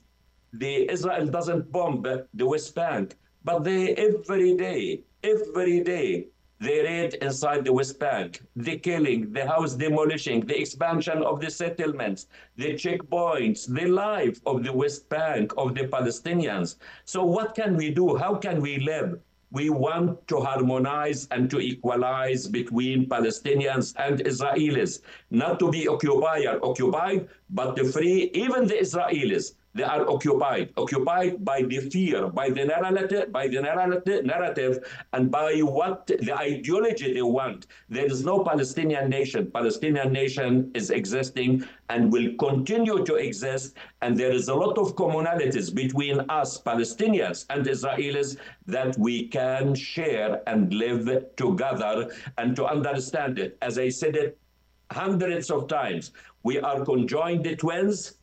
the Israel doesn't bomb the West Bank, but they every day, every day, they raid inside the West Bank, the killing, the house demolishing, the expansion of the settlements, the checkpoints, the life of the West Bank, of the Palestinians. So what can we do? How can we live? We want to harmonize and to equalize between Palestinians and Israelis, not to be occupied, occupied, but to free even the Israelis they are occupied, occupied by the fear, by the narrative, by the narrative, and by what the ideology they want. There is no Palestinian nation. Palestinian nation is existing and will continue to exist. And there is a lot of commonalities between us, Palestinians and Israelis, that we can share and live together and to understand it. As I said it hundreds of times, we are conjoined twins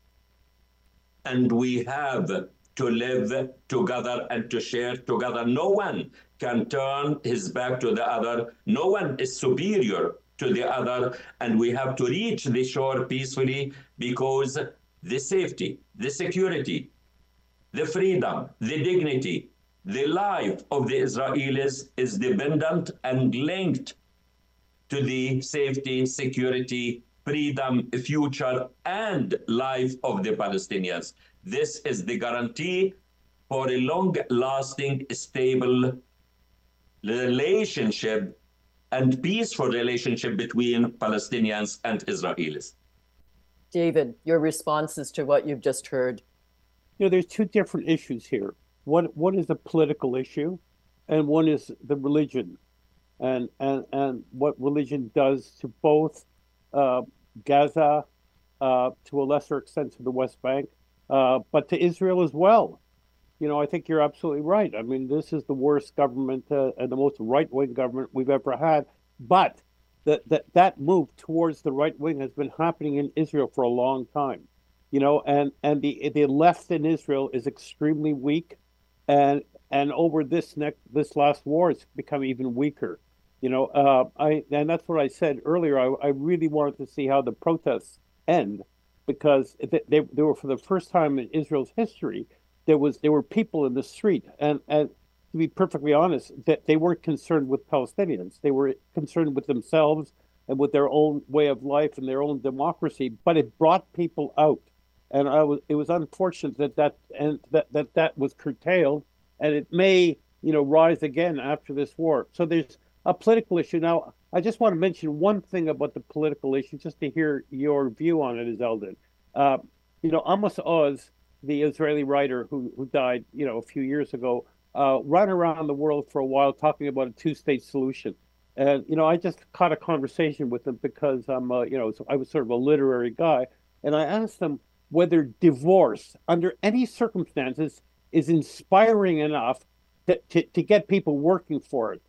and we have to live together and to share together. No one can turn his back to the other. No one is superior to the other. And we have to reach the shore peacefully because the safety, the security, the freedom, the dignity, the life of the Israelis is dependent and linked to the safety, security, freedom, future, and life of the Palestinians. This is the guarantee for a long lasting, stable relationship and peaceful relationship between Palestinians and Israelis. David, your responses to what you've just heard. You know, there's two different issues here. One, one is a political issue, and one is the religion, and and and what religion does to both uh, Gaza, uh, to a lesser extent to the West Bank, uh, but to Israel as well. You know, I think you're absolutely right. I mean, this is the worst government uh, and the most right wing government we've ever had. But that that that move towards the right wing has been happening in Israel for a long time. You know, and and the the left in Israel is extremely weak, and and over this next this last war, it's become even weaker. You know, uh, I and that's what I said earlier. I, I really wanted to see how the protests end because they, they, they were for the first time in Israel's history there was there were people in the street. And and to be perfectly honest that they weren't concerned with Palestinians. They were concerned with themselves and with their own way of life and their own democracy but it brought people out. And I was it was unfortunate that that and that that that was curtailed and it may you know rise again after this war. So there's a political issue now I just want to mention one thing about the political issue just to hear your view on it Izzeldin uh, you know Amos Oz the Israeli writer who who died, you know, a few years ago, uh, run around the world for a while talking about a two-state solution. And you know, I just caught a conversation with him because I'm, uh, you know, I was sort of a literary guy, and I asked him whether divorce, under any circumstances, is inspiring enough to, to, to get people working for it.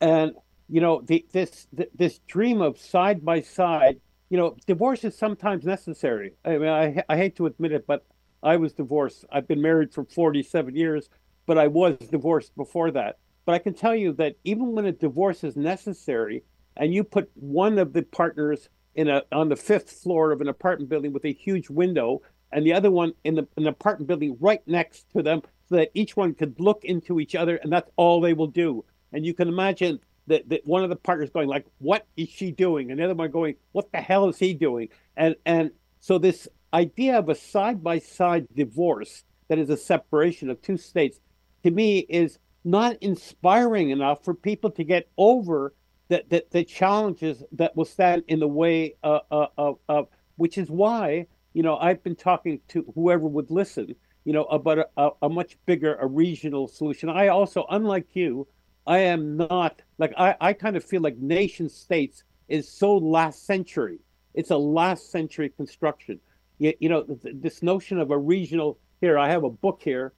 And you know, the, this this dream of side by side, you know, divorce is sometimes necessary. I mean, I I hate to admit it, but I was divorced. I've been married for 47 years, but I was divorced before that. But I can tell you that even when a divorce is necessary and you put one of the partners in a on the fifth floor of an apartment building with a huge window and the other one in the an apartment building right next to them so that each one could look into each other and that's all they will do. And you can imagine that, that one of the partners going like, what is she doing? And the other one going, what the hell is he doing? And and so this idea of a side by side divorce that is a separation of two states to me is not inspiring enough for people to get over the, the, the challenges that will stand in the way uh, uh, of, of, which is why you know I've been talking to whoever would listen you know about a, a much bigger a regional solution. I also, unlike you, I am not like I, I kind of feel like nation states is so last century. It's a last century construction you, you know, this notion of a regional. Here, I have a book here.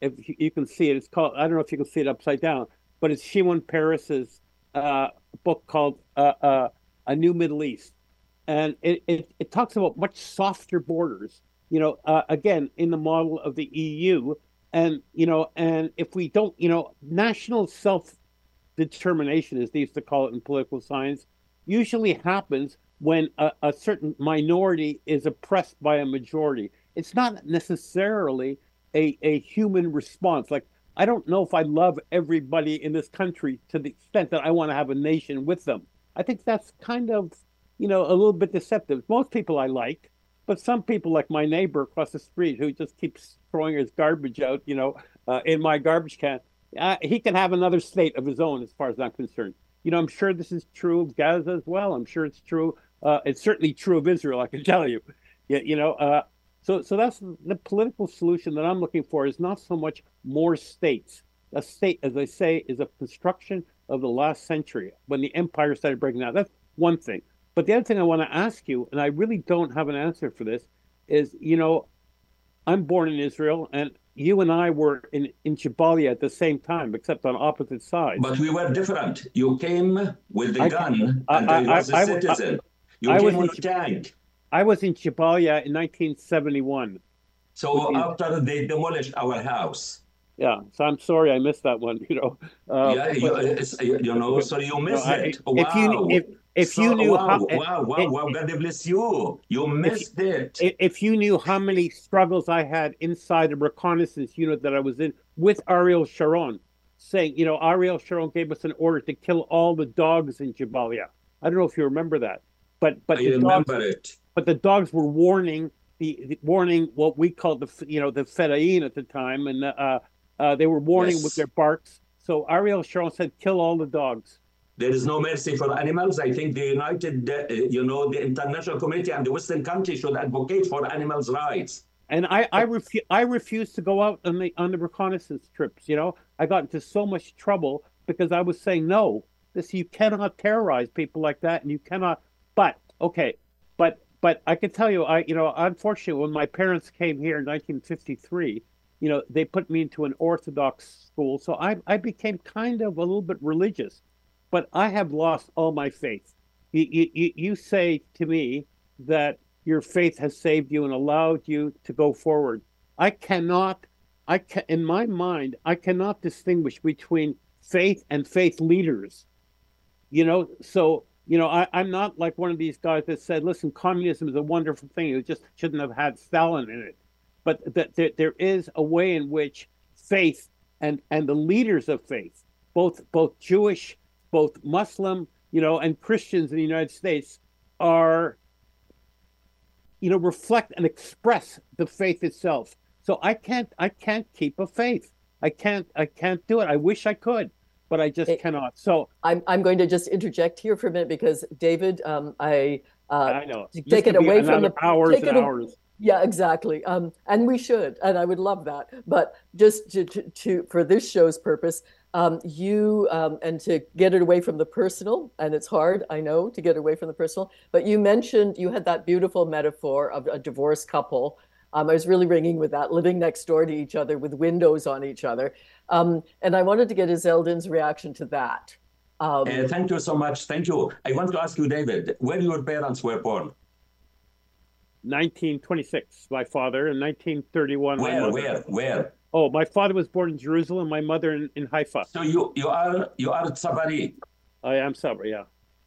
If you can see it, it's called. I don't know if you can see it upside down, but it's Shimon Peres's uh, book called uh, uh, "A New Middle East," and it, it, it talks about much softer borders. You know, uh, again, in the model of the EU, and you know, and if we don't, you know, national self determination, as they used to call it in political science, usually happens when a, a, certain minority is oppressed by a majority. It's not necessarily a, a human response. Like, I don't know if I love everybody in this country to the extent that I want to have a nation with them. I think that's kind of, you know, a little bit deceptive. Most people I like, but some people, like my neighbor across the street who just keeps throwing his garbage out, you know, uh, in my garbage can, uh, he can have another state of his own as far as I'm concerned. You know, I'm sure this is true of Gaza as well. I'm sure it's true uh, it's certainly true of Israel, I can [laughs] tell you. You, you know, uh, so so that's the political solution that I'm looking for is not so much more states. A state, as I say, is a construction of the last century when the empire started breaking down. That's one thing. But the other thing I want to ask you, and I really don't have an answer for this, is you know, I'm born in Israel, and you and I were in, in Jabalia at the same time, except on opposite sides. But we were different. You came with the I, gun, I, and I, I was a citizen. You I was in, tank. I was in Jabalia in 1971. So after they demolished our house. Yeah, so I'm sorry I missed that one. [laughs] You know. Uh, yeah, you, you, know, so you missed no, it. wow. If you if, if so, you knew wow, how, wow, wow, wow, God bless you. You missed if, it. If you knew how many struggles I had inside the reconnaissance unit that I was in with Ariel Sharon, saying, you know, Ariel Sharon gave us an order to kill all the dogs in Jabalia. I don't know if you remember that. But but I the remember dogs, it. But the dogs were warning the, the, warning what we called the you know the Fedayeen at the time, and uh, uh, they were warning yes. with their barks So Ariel Sharon said, kill all the dogs. There is no mercy for animals. I think the United, uh, you know, the international community and the Western countries should advocate for animals' rights. And I, I refuse, I refuse to go out on the on the reconnaissance trips. You know, I got into so much trouble because I was saying no. This you cannot terrorize people like that, and you cannot. But okay, but but I can tell you, I you know, unfortunately, when my parents came here in 1953, you know, they put me into an Orthodox school, so I I became kind of a little bit religious, but I have lost all my faith. You you you say to me that your faith has saved you and allowed you to go forward. I cannot, I can, in my mind, I cannot distinguish between faith and faith leaders. You know, so you know, I, I'm not like one of these guys that said, "Listen, communism is a wonderful thing. It just shouldn't have had Stalin in it." But that there, there is a way in which faith and and the leaders of faith, both both Jewish, both Muslim, you know, and Christians in the United States, are you know reflect and express the faith itself. So i can't i can't keep a faith. I can't i can't do it. I wish i could but i just cannot. So I'm, I'm going to just interject here for a minute because David, um, I, uh, i know. take it away from the- hours take and it hours Yeah, exactly. Um, and we should, and I would love that. But just to, to, to for this show's purpose, um, you um, and to get it away from the personal, and it's hard, I know, to get away from the personal. But you mentioned you had that beautiful metaphor of a divorced couple. Um, I was really ringing with that, living next door to each other with windows on each other. Um, and I wanted to get Izzeldin's reaction to that. Um, Uh, thank you so much. Thank you. I want to ask you, David, where your parents were born? 1926 my father in 1931 Where, where, where? oh my father was born in jerusalem my mother in, in haifa So you you are you are Tzabari. i am sorry yeah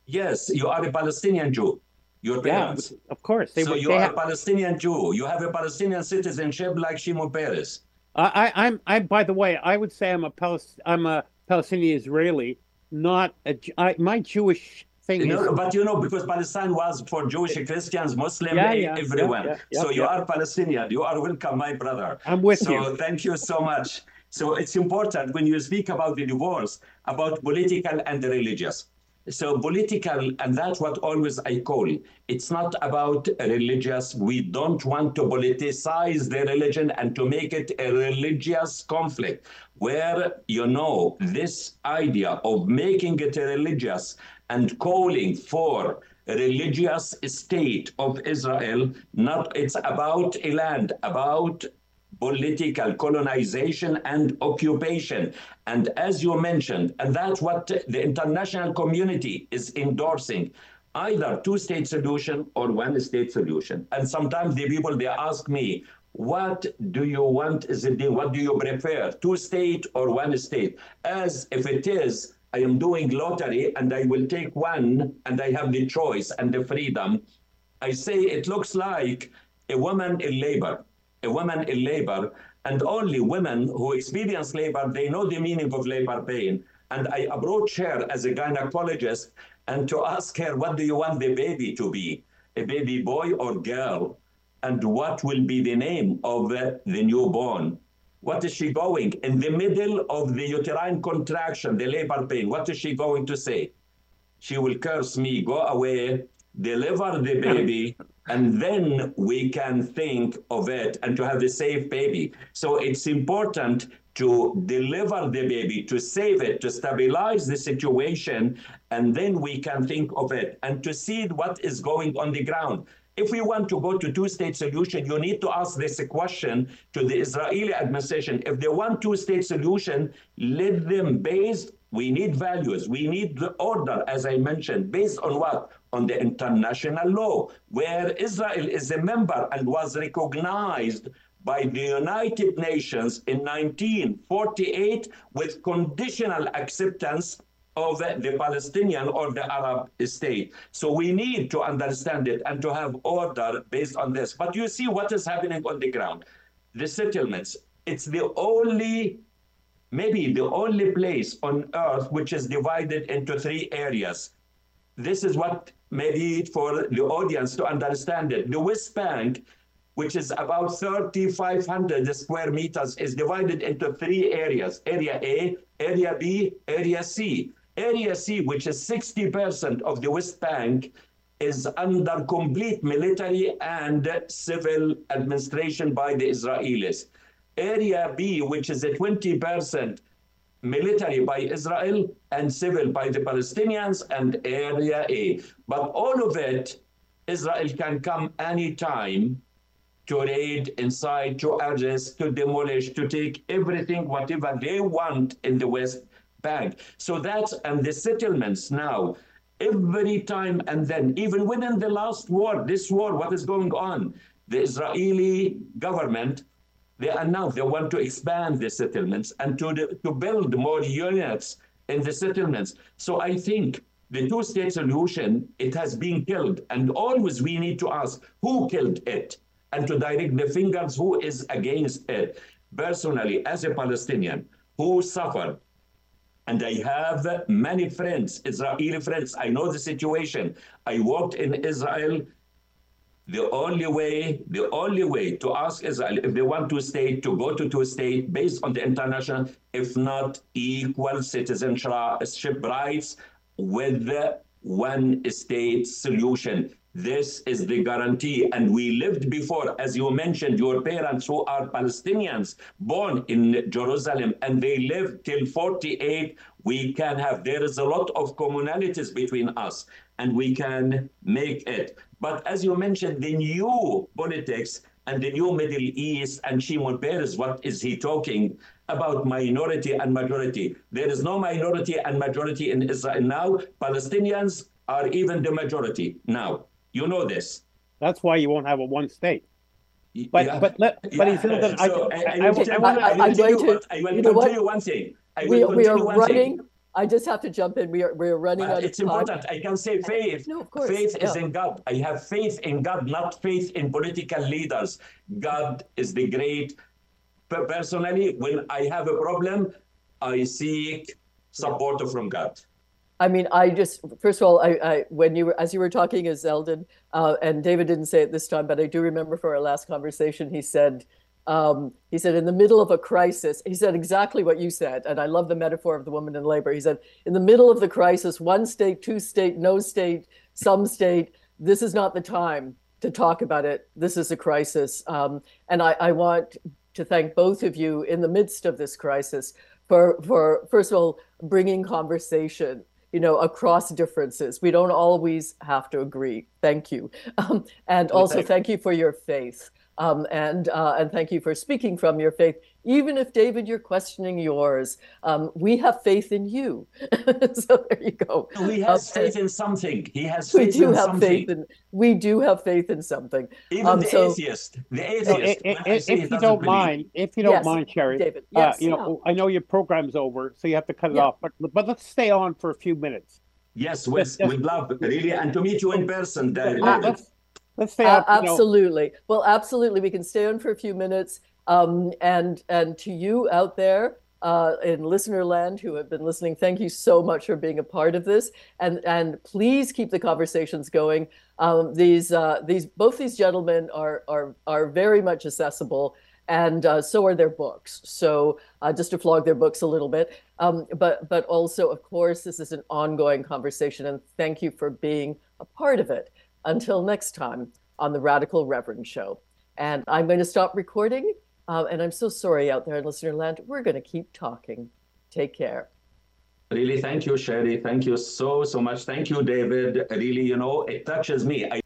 Yes, you are a Palestinian Jew. Your yeah parents. of course they, so you they are have, a Palestinian Jew. You have a Palestinian citizenship like Shimon Peres. I, I, I'm, I. By the way, I would say I'm a Palest, I'm a Palestinian Israeli, not a. I, my Jewish thing You know, but you know, because Palestine was for Jewish, Christians, Muslim, Yeah, yeah, everyone. yeah, so you are Palestinian. You are welcome, my brother. I'm with so you. thank you so much. So it's important when you speak about the divorce, about political and religious. So political, and that's what always I call. It's not about religious. We don't want to politicize the religion and to make it a religious conflict, where you know this idea of making it a religious and calling for a religious state of Israel. Not it's about a land, about political colonization and occupation. And as you mentioned, and that's what the international community is endorsing, either two-state solution or one-state solution. And sometimes the people, they ask me, what do you want, is it, what do you prefer, two-state or one-state? As if it is, I am doing lottery and I will take one and I have the choice and the freedom. I say it looks like a woman in labor a woman in labor, and only women who experience labor, they know the meaning of labor pain. And I approach her as a gynecologist and to ask her, what do you want the baby to be? A baby boy or girl? And what will be the name of the, newborn? What is she going? In the middle of the uterine contraction, the labor pain, what is she going to say? She will curse me, go away, deliver the baby, [laughs] and then we can think of it and to have a safe baby. So it's important to deliver the baby, to save it, to stabilize the situation, and then we can think of it and to see what is going on the ground. If we want to go to two-state solution, you need to ask this question to the Israeli administration. If they want two-state solution, let them based we need values. We need the order, as I mentioned, based on what? On the international law, where Israel is a member and was recognized by the United Nations in 1948 with conditional acceptance of the Palestinian or the Arab state. So we need to understand it and to have order based on this. But you see what is happening on the ground. The settlements, it's the only maybe the only place on earth which is divided into three areas. This is what maybe for the audience to understand it. The West Bank, which is about 3,500 square meters, is divided into three areas. Area A, Area B, Area C. Area C, which is 60% of the West Bank, is under complete military and civil administration by the Israelis. Area B, which is a 20% military by Israel and civil by the Palestinians, and Area A. But all of it, Israel can come anytime to raid inside, to arrest, to demolish, to take everything, whatever they want in the West Bank. So that's, and the settlements now, every time and then, even within the last war, this war, what is going on? The Israeli government, they announced they want to expand the settlements and to, to build more units in the settlements. So I think the two-state solution, it has been killed. And always we need to ask, who killed it? And to direct the fingers who is against it. Personally, as a Palestinian who suffered and I have many friends, Israeli friends. I know the situation. I worked in Israel. The only way, the only way to ask Israel if they want to state, to go to two state based on the international, if not equal citizenship rights with one state solution. This is the guarantee. And we lived before, as you mentioned, your parents who are Palestinians born in Jerusalem and they lived till 48. We can have, there is a lot of commonalities between us and we can make it. But as you mentioned, the new politics and the new Middle East and Shimon Peres, what is he talking about minority and majority? There is no minority and majority in Israel now. Palestinians are even the majority now. You know this. That's why you won't have a one state. But yeah. but let, but yeah. Hilden, so I, I, I, I, will, I, will, I, will I'm going tell you, to- I will you know what? continue one thing. I will We, we are one running. thing. I just have to jump in. We are we are running But out of it's important. I can say faith. No, of course, Faith is in God. I have faith in God, not faith in political leaders. God is the great. Personally, when I have a problem, I seek support from God. I mean, I just first of all, I, I when you were as you were talking as Zeldin, uh, and David didn't say it this time, but I do remember for our last conversation, he said, um, he said, in the middle of a crisis, he said exactly what you said, and I love the metaphor of the woman in labor. He said, in the middle of the crisis, one state, two state, no state, some state. This is not the time to talk about it. This is a crisis, um, and I, I want to thank both of you in the midst of this crisis for for first of all bringing conversation you know across differences. We don't always have to agree. Thank you. Um, and also thank- you for your faith. Um, and uh, and thank you for speaking from your faith even if david you're questioning yours um, we have faith in you [laughs] so there you go He has Okay. faith in something. He has we faith do in have something. faith in we do have faith in something Even um, the so- atheist. The atheist. i- i- when if, you don't believe. mind, if you don't Yes, mind, Cheri, david uh, you yeah. know, I know your program's over, so you have to cut it Yeah. off. But but let's stay on for a few minutes. Yes, we'd, Yes, yes. we'd love really and to meet you in person, David. Uh, let's let's stay A- on. you know, absolutely. Well, absolutely. We can stay on for a few minutes. Um, and and to you out there uh, in listener land who have been listening, thank you so much for being a part of this. And and please keep the conversations going. Um, these uh, these both these gentlemen are are are very much accessible. And uh, so are their books. So uh, just to flog their books a little bit, um, but but also, of course, this is an ongoing conversation. And thank you for being a part of it. Until next time on the Radical Reverend Show. And I'm going to stop recording. Uh, and I'm so sorry out there in listener land. We're going to keep talking. Take care. Really, thank you, Cheri. Thank you so, so much. Thank you, David. Really, you know, it touches me. I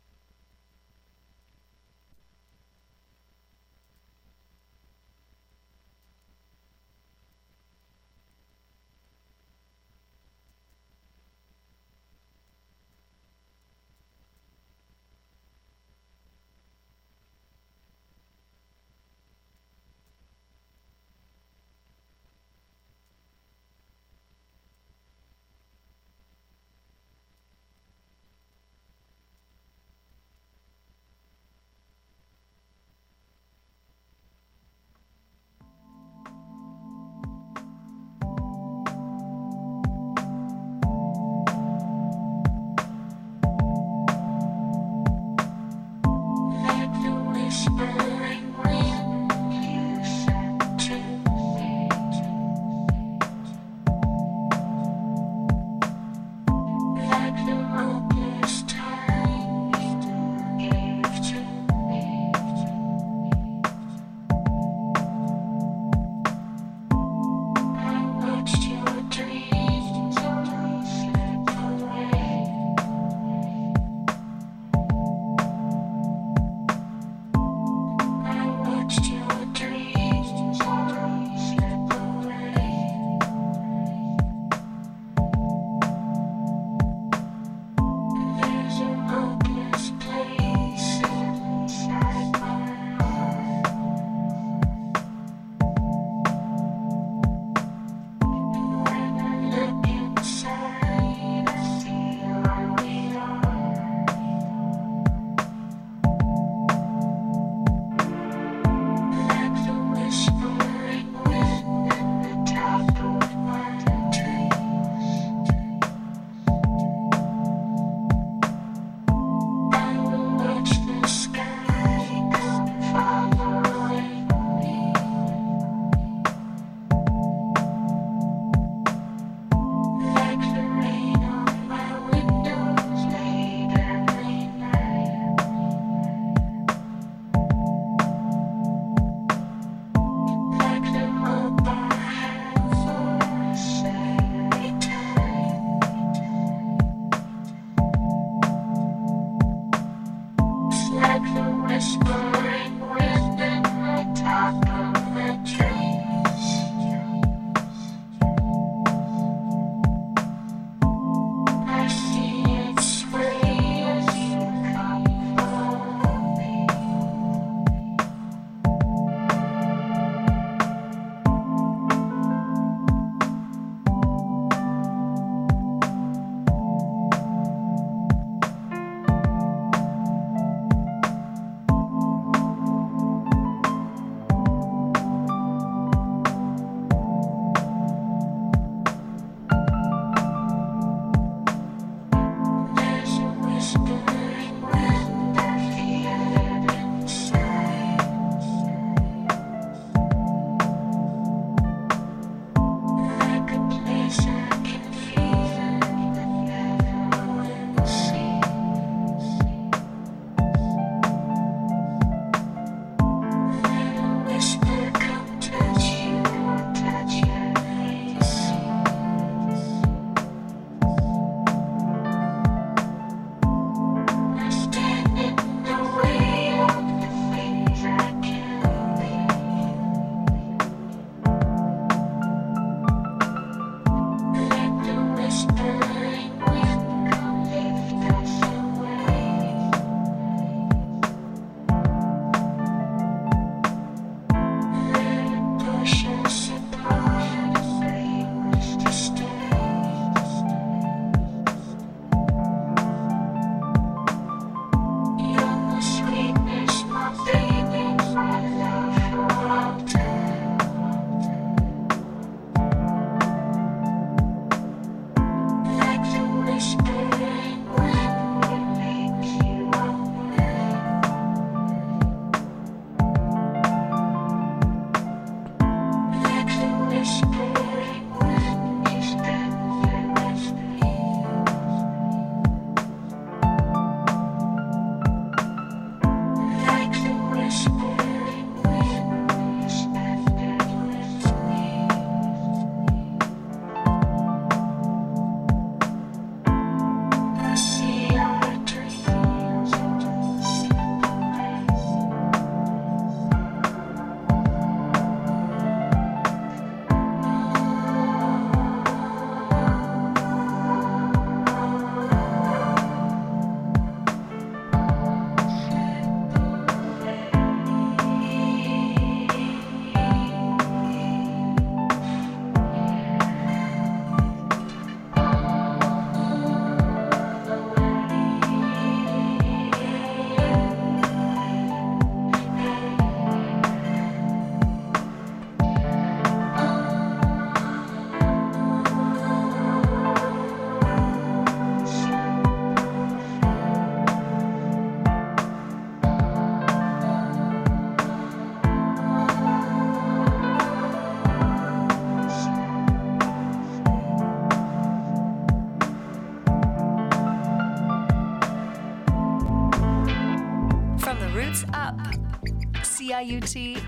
CIUT 89.5